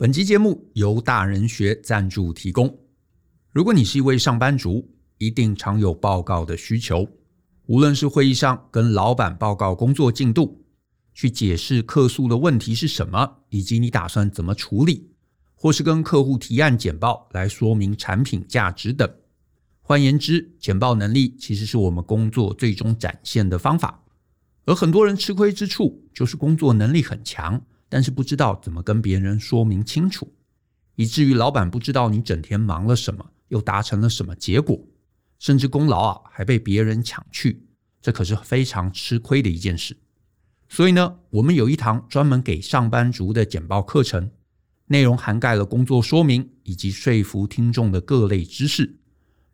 本期节目由大人学赞助提供。如果你是一位上班族，一定常有报告的需求，无论是会议上跟老板报告工作进度，去解释客诉的问题是什么，以及你打算怎么处理，或是跟客户提案简报来说明产品价值等。换言之，简报能力其实是我们工作最终展现的方法。而很多人吃亏之处，就是工作能力很强，但是不知道怎么跟别人说明清楚，以至于老板不知道你整天忙了什么，又达成了什么结果，甚至功劳啊还被别人抢去，这可是非常吃亏的一件事。所以呢，我们有一堂专门给上班族的简报课程，内容涵盖了工作说明以及说服听众的各类知识，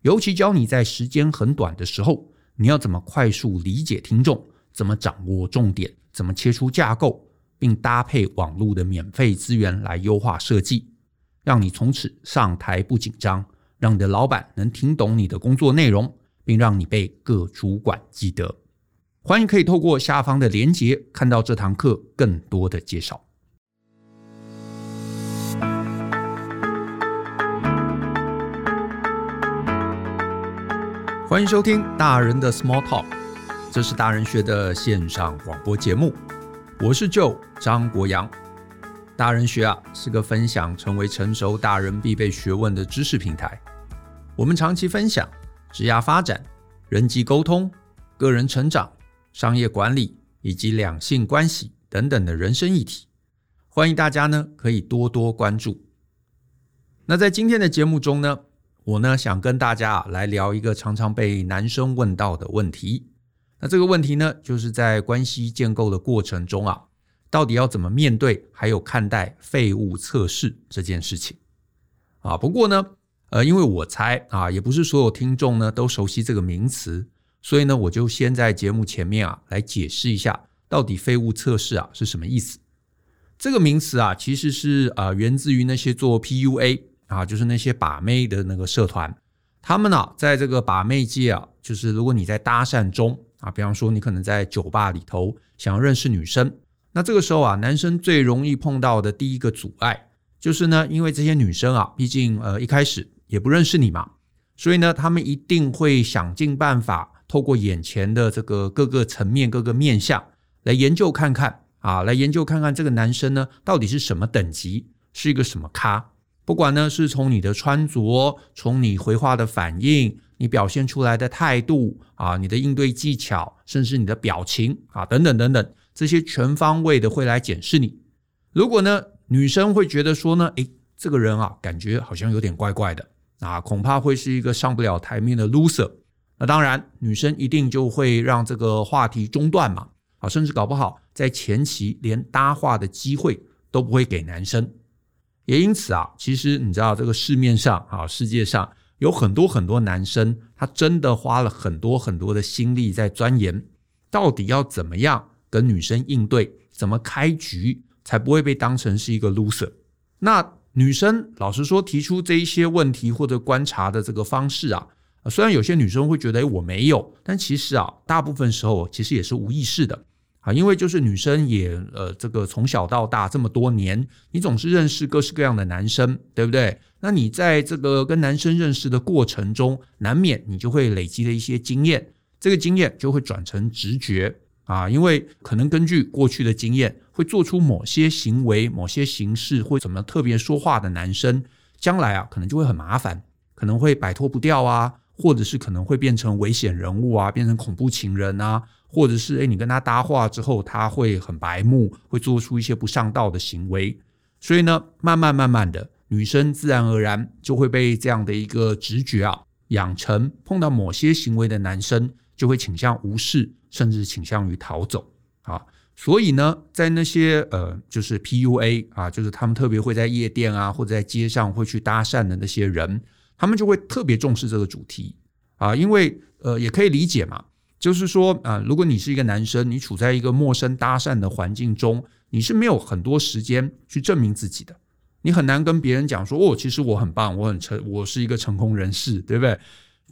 尤其教你在时间很短的时候，你要怎么快速理解听众，怎么掌握重点，怎么切出架构。并搭配网络的免费资源来优化设计，让你从此上台不紧张，让你的老板能听懂你的工作内容，并让你被各主管记得。欢迎可以透过下方的链接看到这堂课更多的介绍。欢迎收听大人的 Small Talk，这是大人学的线上广播节目。我是 Joe 张国阳，大人学啊是个分享成为成熟大人必备学问的知识平台。我们长期分享职业发展、人际沟通、个人成长、商业管理以及两性关系等等的人生议题。欢迎大家呢可以多多关注。那在今天的节目中呢，我呢想跟大家啊来聊一个常常被男生问到的问题。那这个问题呢，就是在关系建构的过程中啊，到底要怎么面对，还有看待废物测试这件事情啊？不过呢，呃，因为我猜啊，也不是所有听众呢都熟悉这个名词，所以呢，我就先在节目前面啊来解释一下，到底废物测试啊是什么意思。这个名词啊，其实是呃源自于那些做 PUA 啊，就是那些把妹的那个社团，他们呢在这个把妹界啊，就是如果你在搭讪中。啊，比方说你可能在酒吧里头想要认识女生，那这个时候啊，男生最容易碰到的第一个阻碍就是呢，因为这些女生啊，毕竟呃一开始也不认识你嘛，所以呢，他们一定会想尽办法，透过眼前的这个各个层面、各个面相来研究看看啊，来研究看看这个男生呢到底是什么等级，是一个什么咖，不管呢是从你的穿着，从你回话的反应。你表现出来的态度啊，你的应对技巧，甚至你的表情啊，等等等等，这些全方位的会来检视你。如果呢，女生会觉得说呢，诶，这个人啊，感觉好像有点怪怪的啊，恐怕会是一个上不了台面的 loser。那当然，女生一定就会让这个话题中断嘛，啊，甚至搞不好在前期连搭话的机会都不会给男生。也因此啊，其实你知道，这个市面上啊，世界上。有很多很多男生，他真的花了很多很多的心力在钻研，到底要怎么样跟女生应对，怎么开局才不会被当成是一个 loser。那女生老实说提出这一些问题或者观察的这个方式啊，虽然有些女生会觉得哎，我没有，但其实啊，大部分时候其实也是无意识的。啊，因为就是女生也呃，这个从小到大这么多年，你总是认识各式各样的男生，对不对？那你在这个跟男生认识的过程中，难免你就会累积了一些经验，这个经验就会转成直觉啊，因为可能根据过去的经验，会做出某些行为、某些形式或怎么特别说话的男生，将来啊可能就会很麻烦，可能会摆脱不掉啊，或者是可能会变成危险人物啊，变成恐怖情人啊。或者是诶，你跟他搭话之后，他会很白目，会做出一些不上道的行为。所以呢，慢慢慢慢的，女生自然而然就会被这样的一个直觉啊养成，碰到某些行为的男生就会倾向无视，甚至倾向于逃走啊。所以呢，在那些呃，就是 PUA 啊，就是他们特别会在夜店啊，或者在街上会去搭讪的那些人，他们就会特别重视这个主题啊，因为呃，也可以理解嘛。就是说啊，如果你是一个男生，你处在一个陌生搭讪的环境中，你是没有很多时间去证明自己的，你很难跟别人讲说，哦，其实我很棒，我很成，我是一个成功人士，对不对？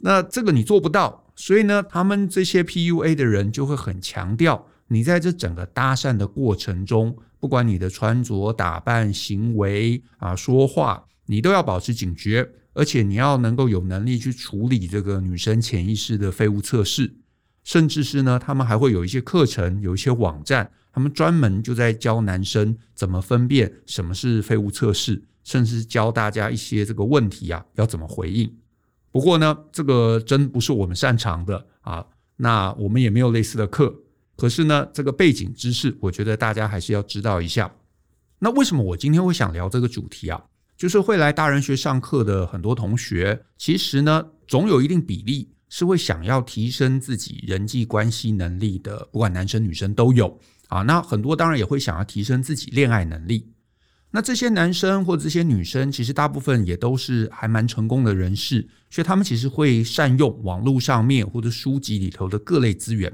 那这个你做不到，所以呢，他们这些 PUA 的人就会很强调你在这整个搭讪的过程中，不管你的穿着打扮、行为啊、说话，你都要保持警觉，而且你要能够有能力去处理这个女生潜意识的废物测试，甚至是呢，他们还会有一些课程，有一些网站，他们专门就在教男生怎么分辨什么是废物测试，甚至教大家一些这个问题啊要怎么回应。不过呢，这个真不是我们擅长的啊，那我们也没有类似的课。可是呢，这个背景知识，我觉得大家还是要知道一下。那为什么我今天会想聊这个主题啊？就是会来大人学上课的很多同学，其实呢，总有一定比例是会想要提升自己人际关系能力的，不管男生女生都有啊。那很多当然也会想要提升自己恋爱能力。那这些男生或者这些女生，其实大部分也都是还蛮成功的人士，所以他们其实会善用网络上面或者书籍里头的各类资源。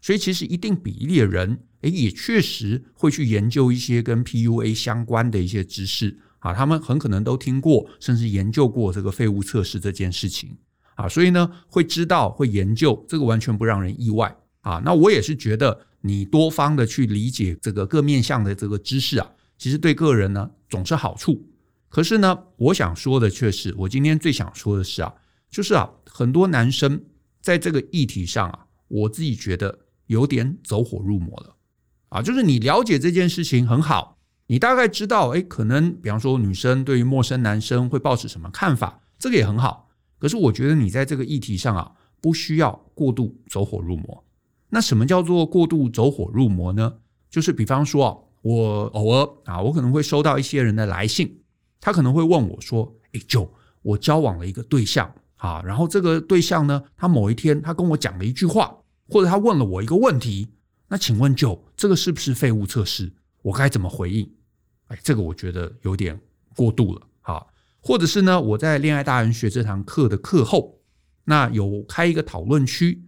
所以，其实一定比例的人，诶，也确实会去研究一些跟 PUA 相关的一些知识啊。他们很可能都听过，甚至研究过这个废物测试这件事情啊。所以呢，会知道、会研究，这个完全不让人意外啊。那我也是觉得，你多方的去理解这个各面向的这个知识啊，其实对个人呢总是好处。可是呢，我想说的却是，我今天最想说的是啊，就是啊，很多男生在这个议题上啊，我自己觉得。有点走火入魔了啊！就是你了解这件事情很好，你大概知道，诶，可能比方说女生对于陌生男生会抱持什么看法，这个也很好。可是我觉得你在这个议题上啊，不需要过度走火入魔。那什么叫做过度走火入魔呢？就是比方说啊，我偶尔啊，我可能会收到一些人的来信，他可能会问我说：“诶，就我交往了一个对象啊，然后这个对象呢，他某一天他跟我讲了一句话。”或者他问了我一个问题，那请问就这个是不是废物测试？我该怎么回应？哎，这个我觉得有点过度了。或者是呢，我在恋爱大人学这堂课的课后，那有开一个讨论区，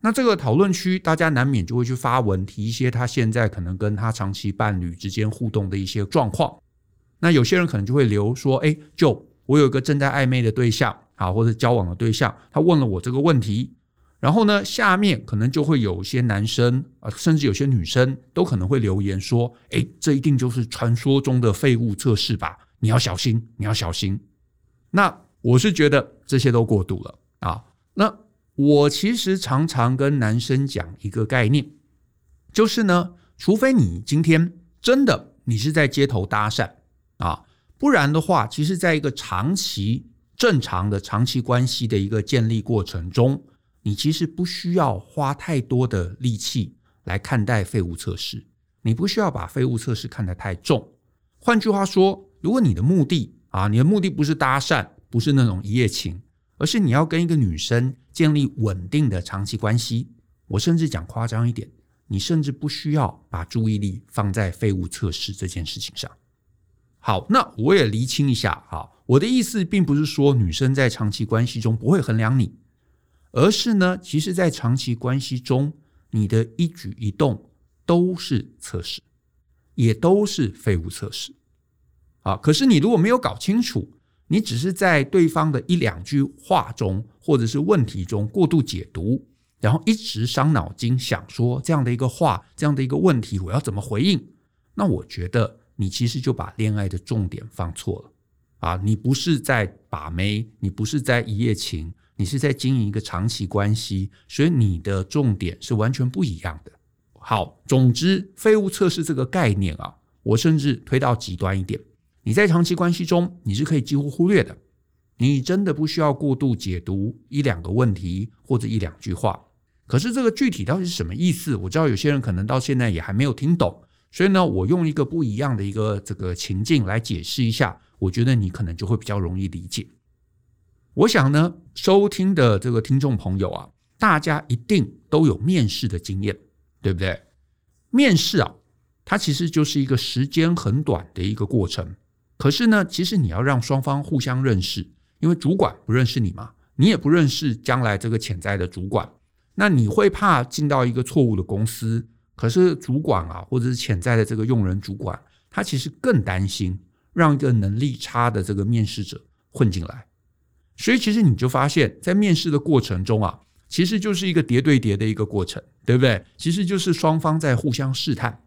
那这个讨论区大家难免就会去发文，提一些他现在可能跟他长期伴侣之间互动的一些状况。那有些人可能就会留说，哎，就我有一个正在暧昧的对象啊，或者交往的对象，他问了我这个问题。然后呢，下面可能就会有些男生啊，甚至有些女生都可能会留言说：“诶，这一定就是传说中的废物测试吧？你要小心，你要小心。”那我是觉得这些都过度了啊。那我其实常常跟男生讲一个概念，就是呢，除非你今天真的你是在街头搭讪啊，不然的话，其实在一个长期正常的长期关系的一个建立过程中。你其实不需要花太多的力气来看待废物测试，你不需要把废物测试看得太重。换句话说，如果你的目的啊，你的目的不是搭讪，不是那种一夜情，而是你要跟一个女生建立稳定的长期关系，我甚至讲夸张一点，你甚至不需要把注意力放在废物测试这件事情上。好，那我也厘清一下哈，我的意思并不是说女生在长期关系中不会衡量你。而是呢，其实，在长期关系中，你的一举一动都是测试，也都是废物测试。啊，可是你如果没有搞清楚，你只是在对方的一两句话中，或者是问题中过度解读，然后一直伤脑筋想说这样的一个话，这样的一个问题，我要怎么回应？那我觉得你其实就把恋爱的重点放错了。啊，你不是在把妹，你不是在一夜情。你是在经营一个长期关系，所以你的重点是完全不一样的。好，总之，废物测试这个概念啊，我甚至推到极端一点，你在长期关系中你是可以几乎忽略的，你真的不需要过度解读一两个问题或者一两句话。可是这个具体到底是什么意思？我知道有些人可能到现在也还没有听懂，所以呢，我用一个不一样的一个这个情境来解释一下，我觉得你可能就会比较容易理解。我想呢，收听的这个听众朋友啊，大家一定都有面试的经验，对不对？面试啊，它其实就是一个时间很短的一个过程。可是呢，其实你要让双方互相认识，因为主管不认识你嘛，你也不认识将来这个潜在的主管，那你会怕进到一个错误的公司。可是主管啊，或者是潜在的这个用人主管，他其实更担心让一个能力差的这个面试者混进来。所以，其实你就发现，在面试的过程中啊，其实就是一个叠对叠的一个过程，对不对？其实就是双方在互相试探。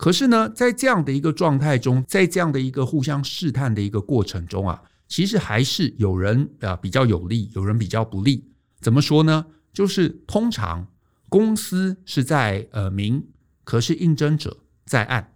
可是呢，在这样的一个状态中，在这样的一个互相试探的一个过程中啊，其实还是有人啊比较有利，有人比较不利。怎么说呢？就是通常公司是在呃明，可是应征者在暗。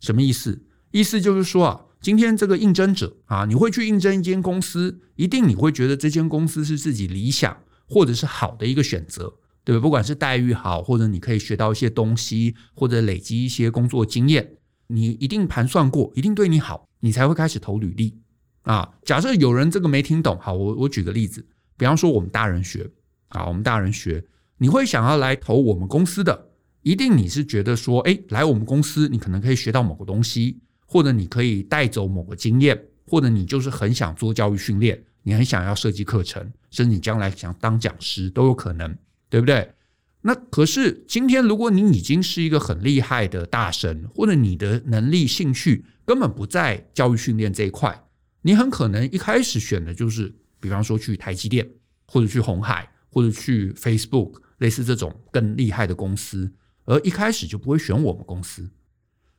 什么意思？意思就是说啊，今天这个应征者啊，你会去应征一间公司，一定你会觉得这间公司是自己理想或者是好的一个选择，对吧？不管是待遇好，或者你可以学到一些东西，或者累积一些工作经验，你一定盘算过，一定对你好，你才会开始投履历啊。假设有人这个没听懂，好，我我举个例子，比方说我们大人学啊，我们大人学，你会想要来投我们公司的。一定你是觉得说，哎，来我们公司，你可能可以学到某个东西，或者你可以带走某个经验，或者你就是很想做教育训练，你很想要设计课程，甚至你将来想当讲师都有可能，对不对？那可是今天，如果你已经是一个很厉害的大神，或者你的能力、兴趣根本不在教育训练这一块，你很可能一开始选的就是，比方说去台积电，或者去红海，或者去 Facebook，类似这种更厉害的公司。而一开始就不会选我们公司，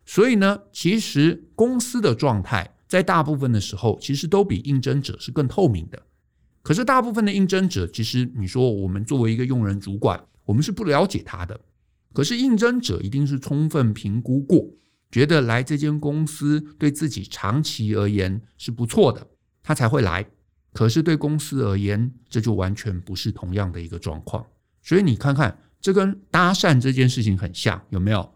所以呢，其实公司的状态在大部分的时候，其实都比应征者是更透明的。可是大部分的应征者，其实你说我们作为一个用人主管，我们是不了解他的。可是应征者一定是充分评估过，觉得来这间公司对自己长期而言是不错的，他才会来。可是对公司而言，这就完全不是同样的一个状况。所以你看看。这跟搭讪这件事情很像，有没有？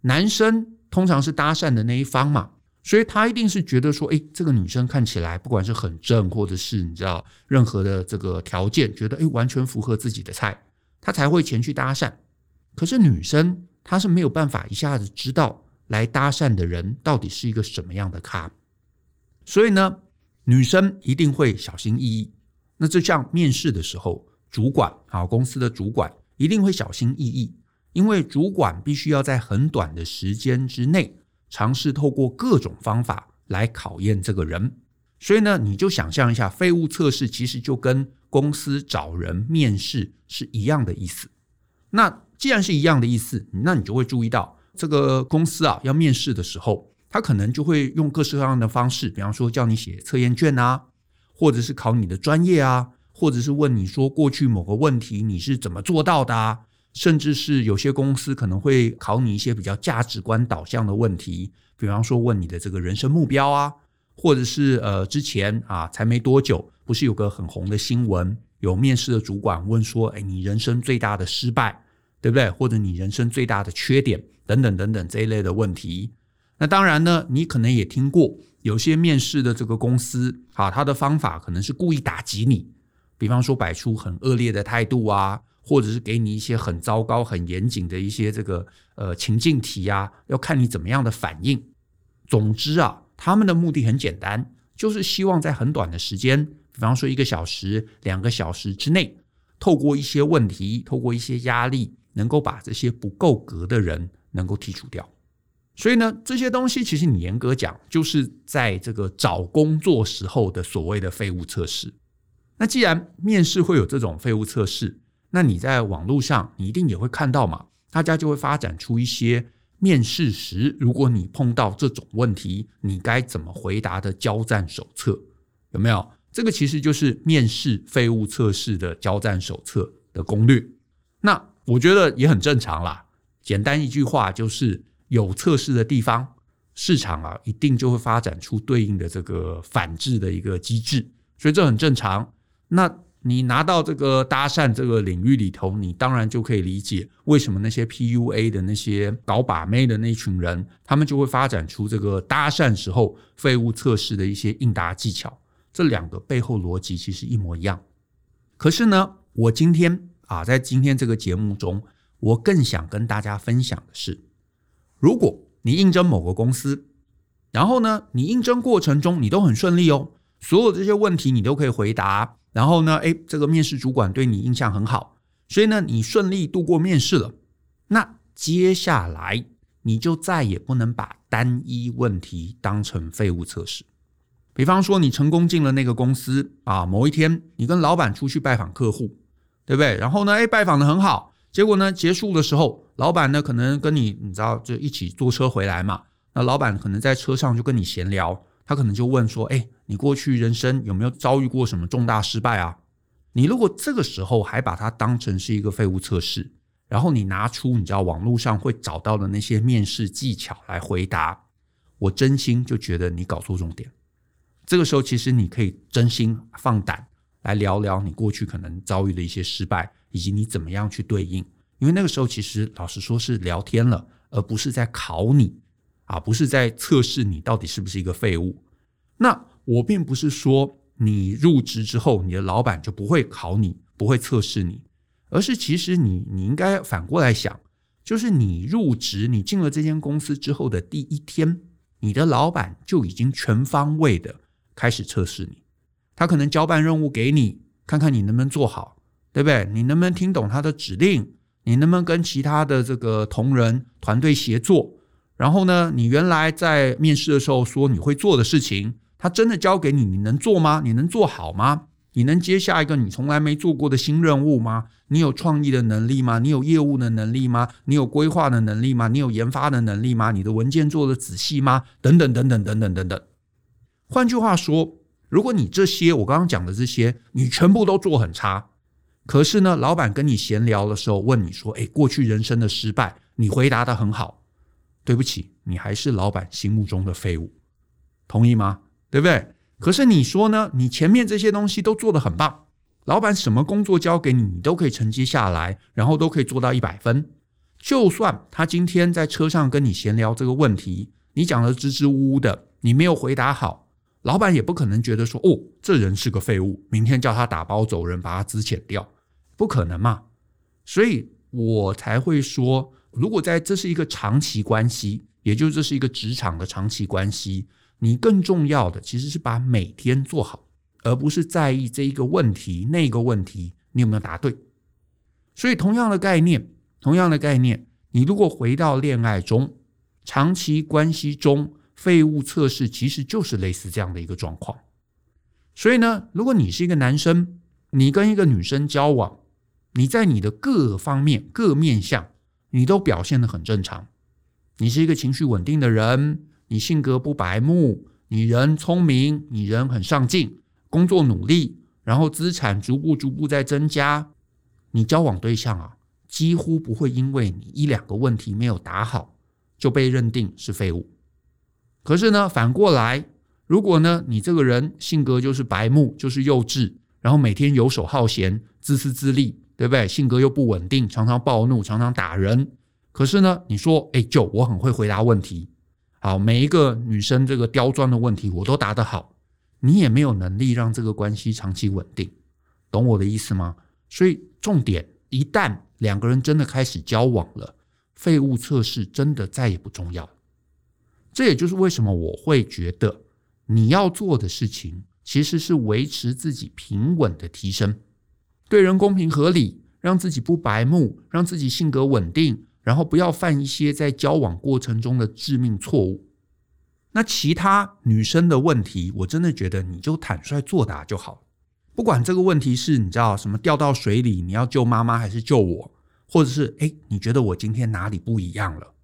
男生通常是搭讪的那一方嘛，所以他一定是觉得说，诶，这个女生看起来不管是很正，或者是你知道任何的这个条件，觉得诶完全符合自己的菜，他才会前去搭讪。可是女生她是没有办法一下子知道来搭讪的人到底是一个什么样的咖，所以呢，女生一定会小心翼翼。那就像面试的时候，主管啊，公司的主管。一定会小心翼翼，因为主管必须要在很短的时间之内尝试透过各种方法来考验这个人。所以呢，你就想象一下，废物测试其实就跟公司找人面试是一样的意思。那既然是一样的意思，那你就会注意到，这个公司啊要面试的时候，他可能就会用各式各样的方式，比方说叫你写测验卷啊，或者是考你的专业啊。或者是问你说过去某个问题你是怎么做到的啊？甚至是有些公司可能会考你一些比较价值观导向的问题，比方说问你的这个人生目标啊，或者是呃之前啊才没多久，不是有个很红的新闻，有面试的主管问说，哎，你人生最大的失败，对不对？或者你人生最大的缺点等等等等这一类的问题。那当然呢，你可能也听过有些面试的这个公司啊，他的方法可能是故意打击你。比方说，摆出很恶劣的态度啊，或者是给你一些很糟糕、很严谨的一些这个呃情境题啊，要看你怎么样的反应。总之啊，他们的目的很简单，就是希望在很短的时间，比方说一个小时、两个小时之内，透过一些问题、透过一些压力，能够把这些不够格的人能够剔除掉。所以呢，这些东西其实你严格讲，就是在这个找工作时候的所谓的废物测试。那既然面试会有这种废物测试，那你在网络上你一定也会看到嘛？大家就会发展出一些面试时，如果你碰到这种问题，你该怎么回答的交战手册，有没有？这个其实就是面试废物测试的交战手册的攻略。那我觉得也很正常啦。简单一句话就是，有测试的地方，市场啊一定就会发展出对应的这个反制的一个机制，所以这很正常。那你拿到这个搭讪这个领域里头，你当然就可以理解为什么那些 PUA 的那些搞把妹的那群人，他们就会发展出这个搭讪时候废物测试的一些应答技巧。这两个背后逻辑其实一模一样。可是呢，我今天啊，在今天这个节目中，我更想跟大家分享的是，如果你应征某个公司，然后呢，你应征过程中你都很顺利哦。所有这些问题你都可以回答，然后呢，诶，这个面试主管对你印象很好，所以呢，你顺利度过面试了。那接下来你就再也不能把单一问题当成废物测试。比方说，你成功进了那个公司啊，某一天你跟老板出去拜访客户，对不对？然后呢，哎，拜访的很好，结果呢，结束的时候，老板呢可能跟你，你知道，就一起坐车回来嘛。那老板可能在车上就跟你闲聊，他可能就问说，哎，你过去人生有没有遭遇过什么重大失败啊？你如果这个时候还把它当成是一个废物测试，然后你拿出你知道网络上会找到的那些面试技巧来回答，我真心就觉得你搞错重点。这个时候，其实你可以真心放胆。来聊聊你过去可能遭遇的一些失败，以及你怎么样去对应。因为那个时候其实老实说是聊天了，而不是在考你啊，不是在测试你到底是不是一个废物。那我并不是说你入职之后，你的老板就不会考你，不会测试你，而是其实你你应该反过来想，就是你入职，你进了这间公司之后的第一天，你的老板就已经全方位的开始测试你。他可能交办任务给你，看看你能不能做好，对不对？你能不能听懂他的指令？你能不能跟其他的这个同仁团队协作？然后呢，你原来在面试的时候说你会做的事情，他真的交给你，你能做吗？你能做好吗？你能接下一个你从来没做过的新任务吗？你有创意的能力吗？你有业务的能力吗？你有规划的能力吗？你有研发的能力吗？你的文件做的仔细吗？等等等等等等等等。换句话说。如果你这些我刚刚讲的这些，你全部都做很差，可是呢，老板跟你闲聊的时候问你说：“哎，过去人生的失败，你回答的很好。”对不起，你还是老板心目中的废物，同意吗？对不对？可是你说呢？你前面这些东西都做得很棒，老板什么工作交给你，你都可以承接下来，然后都可以做到一百分。就算他今天在车上跟你闲聊这个问题，你讲得支支吾吾的，你没有回答好。老板也不可能觉得说，哦，这人是个废物，明天叫他打包走人，把他资遣掉，不可能嘛。所以我才会说，如果在这是一个长期关系，也就是这是一个职场的长期关系，你更重要的其实是把每天做好，而不是在意这一个问题、那个问题你有没有答对。所以同样的概念，同样的概念，你如果回到恋爱中，长期关系中。废物测试其实就是类似这样的一个状况，所以呢，如果你是一个男生，你跟一个女生交往，你在你的各方面、各面向，你都表现得很正常。你是一个情绪稳定的人，你性格不白目，你人聪明，你人很上进，工作努力，然后资产逐步逐步在增加。你交往对象啊，几乎不会因为你一两个问题没有答好，就被认定是废物。可是呢，反过来，如果呢，你这个人性格就是白目，就是幼稚，然后每天游手好闲、自私自利，对不对？性格又不稳定，常常暴怒，常常打人。可是呢，你说，哎，就我很会回答问题，好，每一个女生这个刁钻的问题我都答得好，你也没有能力让这个关系长期稳定，懂我的意思吗？所以重点，一旦两个人真的开始交往了，废物测试真的再也不重要。这也就是为什么我会觉得你要做的事情其实是维持自己平稳的提升，对人公平合理，让自己不白目，让自己性格稳定，然后不要犯一些在交往过程中的致命错误。那其他女生的问题，我真的觉得你就坦率作答就好。不管这个问题是你知道什么掉到水里，你要救妈妈还是救我，或者是诶，你觉得我今天哪里不一样了？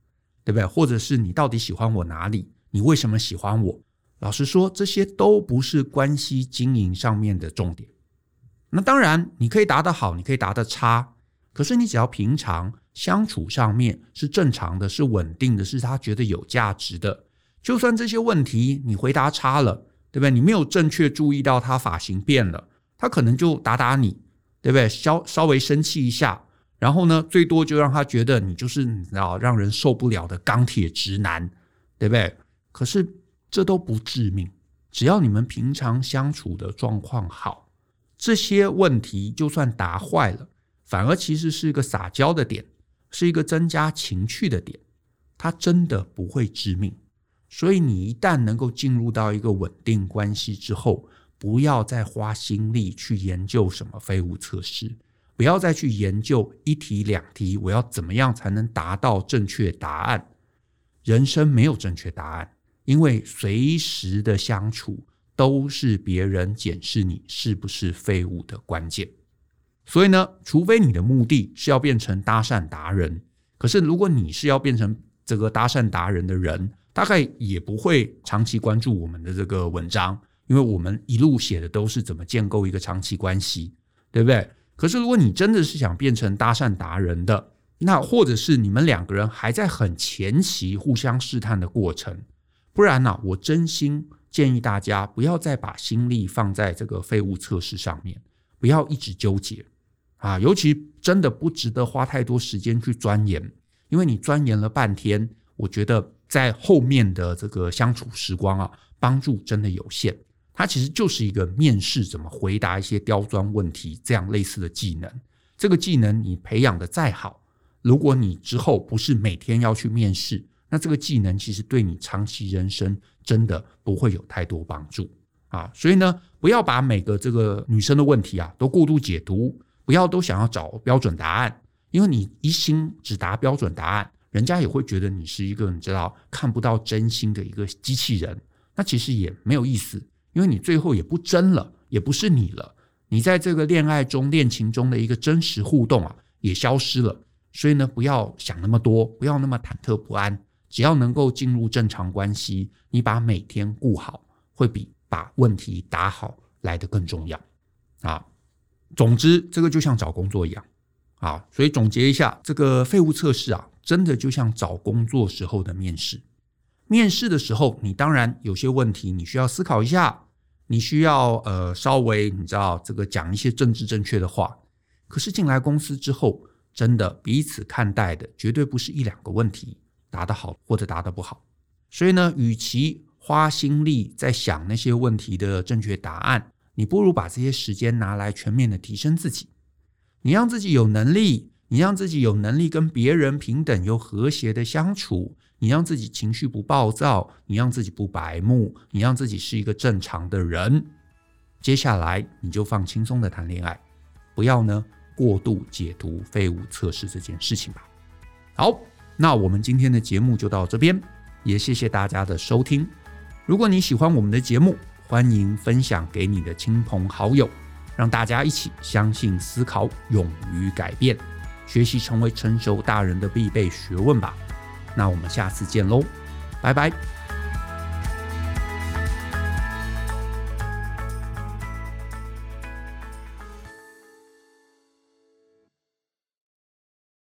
对不对？或者是你到底喜欢我哪里？你为什么喜欢我？老实说，这些都不是关系经营上面的重点。那当然，你可以答得好，你可以答得差。可是你只要平常相处上面是正常的，是稳定的，是他觉得有价值的。就算这些问题你回答差了，对不对？你没有正确注意到他发型变了，他可能就打打你，对不对？稍稍微生气一下。然后呢，最多就让他觉得你就是你知道让人受不了的钢铁直男，对不对？可是这都不致命，只要你们平常相处的状况好，这些问题就算答坏了，反而其实是一个撒娇的点，是一个增加情趣的点，它真的不会致命。所以你一旦能够进入到一个稳定关系之后，不要再花心力去研究什么废物测试。不要再去研究一题两题，我要怎么样才能达到正确答案？人生没有正确答案，因为随时的相处都是别人检视你是不是废物的关键。所以呢，除非你的目的是要变成搭讪达人，可是如果你是要变成这个搭讪达人的人，大概也不会长期关注我们的这个文章，因为我们一路写的都是怎么建构一个长期关系，对不对？可是如果你真的是想变成搭讪达人的，那或者是你们两个人还在很前期互相试探的过程，不然呢、我真心建议大家不要再把心力放在这个废物测试上面，不要一直纠结啊，尤其真的不值得花太多时间去钻研，因为你钻研了半天，我觉得在后面的这个相处时光啊，帮助真的有限。它其实就是一个面试怎么回答一些刁钻问题这样类似的技能，这个技能你培养的再好。如果你之后不是每天要去面试，那这个技能其实对你长期人生真的不会有太多帮助啊。所以呢，不要把每个这个女生的问题啊都过度解读，不要都想要找标准答案，因为你一心只答标准答案，人家也会觉得你是一个你知道看不到真心的一个机器人，那其实也没有意思，因为你最后也不真了，也不是你了，你在这个恋爱中、恋情中的一个真实互动啊也消失了。所以呢，不要想那么多，不要那么忐忑不安。只要能够进入正常关系，你把每天顾好，会比把问题打好来得更重要啊。总之，这个就像找工作一样啊。所以总结一下，这个废物测试啊，真的就像找工作时候的面试。面试的时候，你当然有些问题你需要思考一下，你需要呃稍微你知道这个讲一些政治正确的话。可是进来公司之后，真的彼此看待的绝对不是一两个问题，答得好或者答得不好。所以呢，与其花心力在想那些问题的正确答案，你不如把这些时间拿来全面的提升自己。你让自己有能力，你让自己有能力跟别人平等又和谐的相处，你让自己情绪不暴躁，你让自己不白目，你让自己是一个正常的人。接下来你就放轻松的谈恋爱，不要呢。过度解读废物测试这件事情吧。好，那我们今天的节目就到这边，也谢谢大家的收听。如果你喜欢我们的节目，欢迎分享给你的亲朋好友，让大家一起相信、思考、勇于改变，学习成为成熟大人的必备学问吧。那我们下次见喽，拜拜。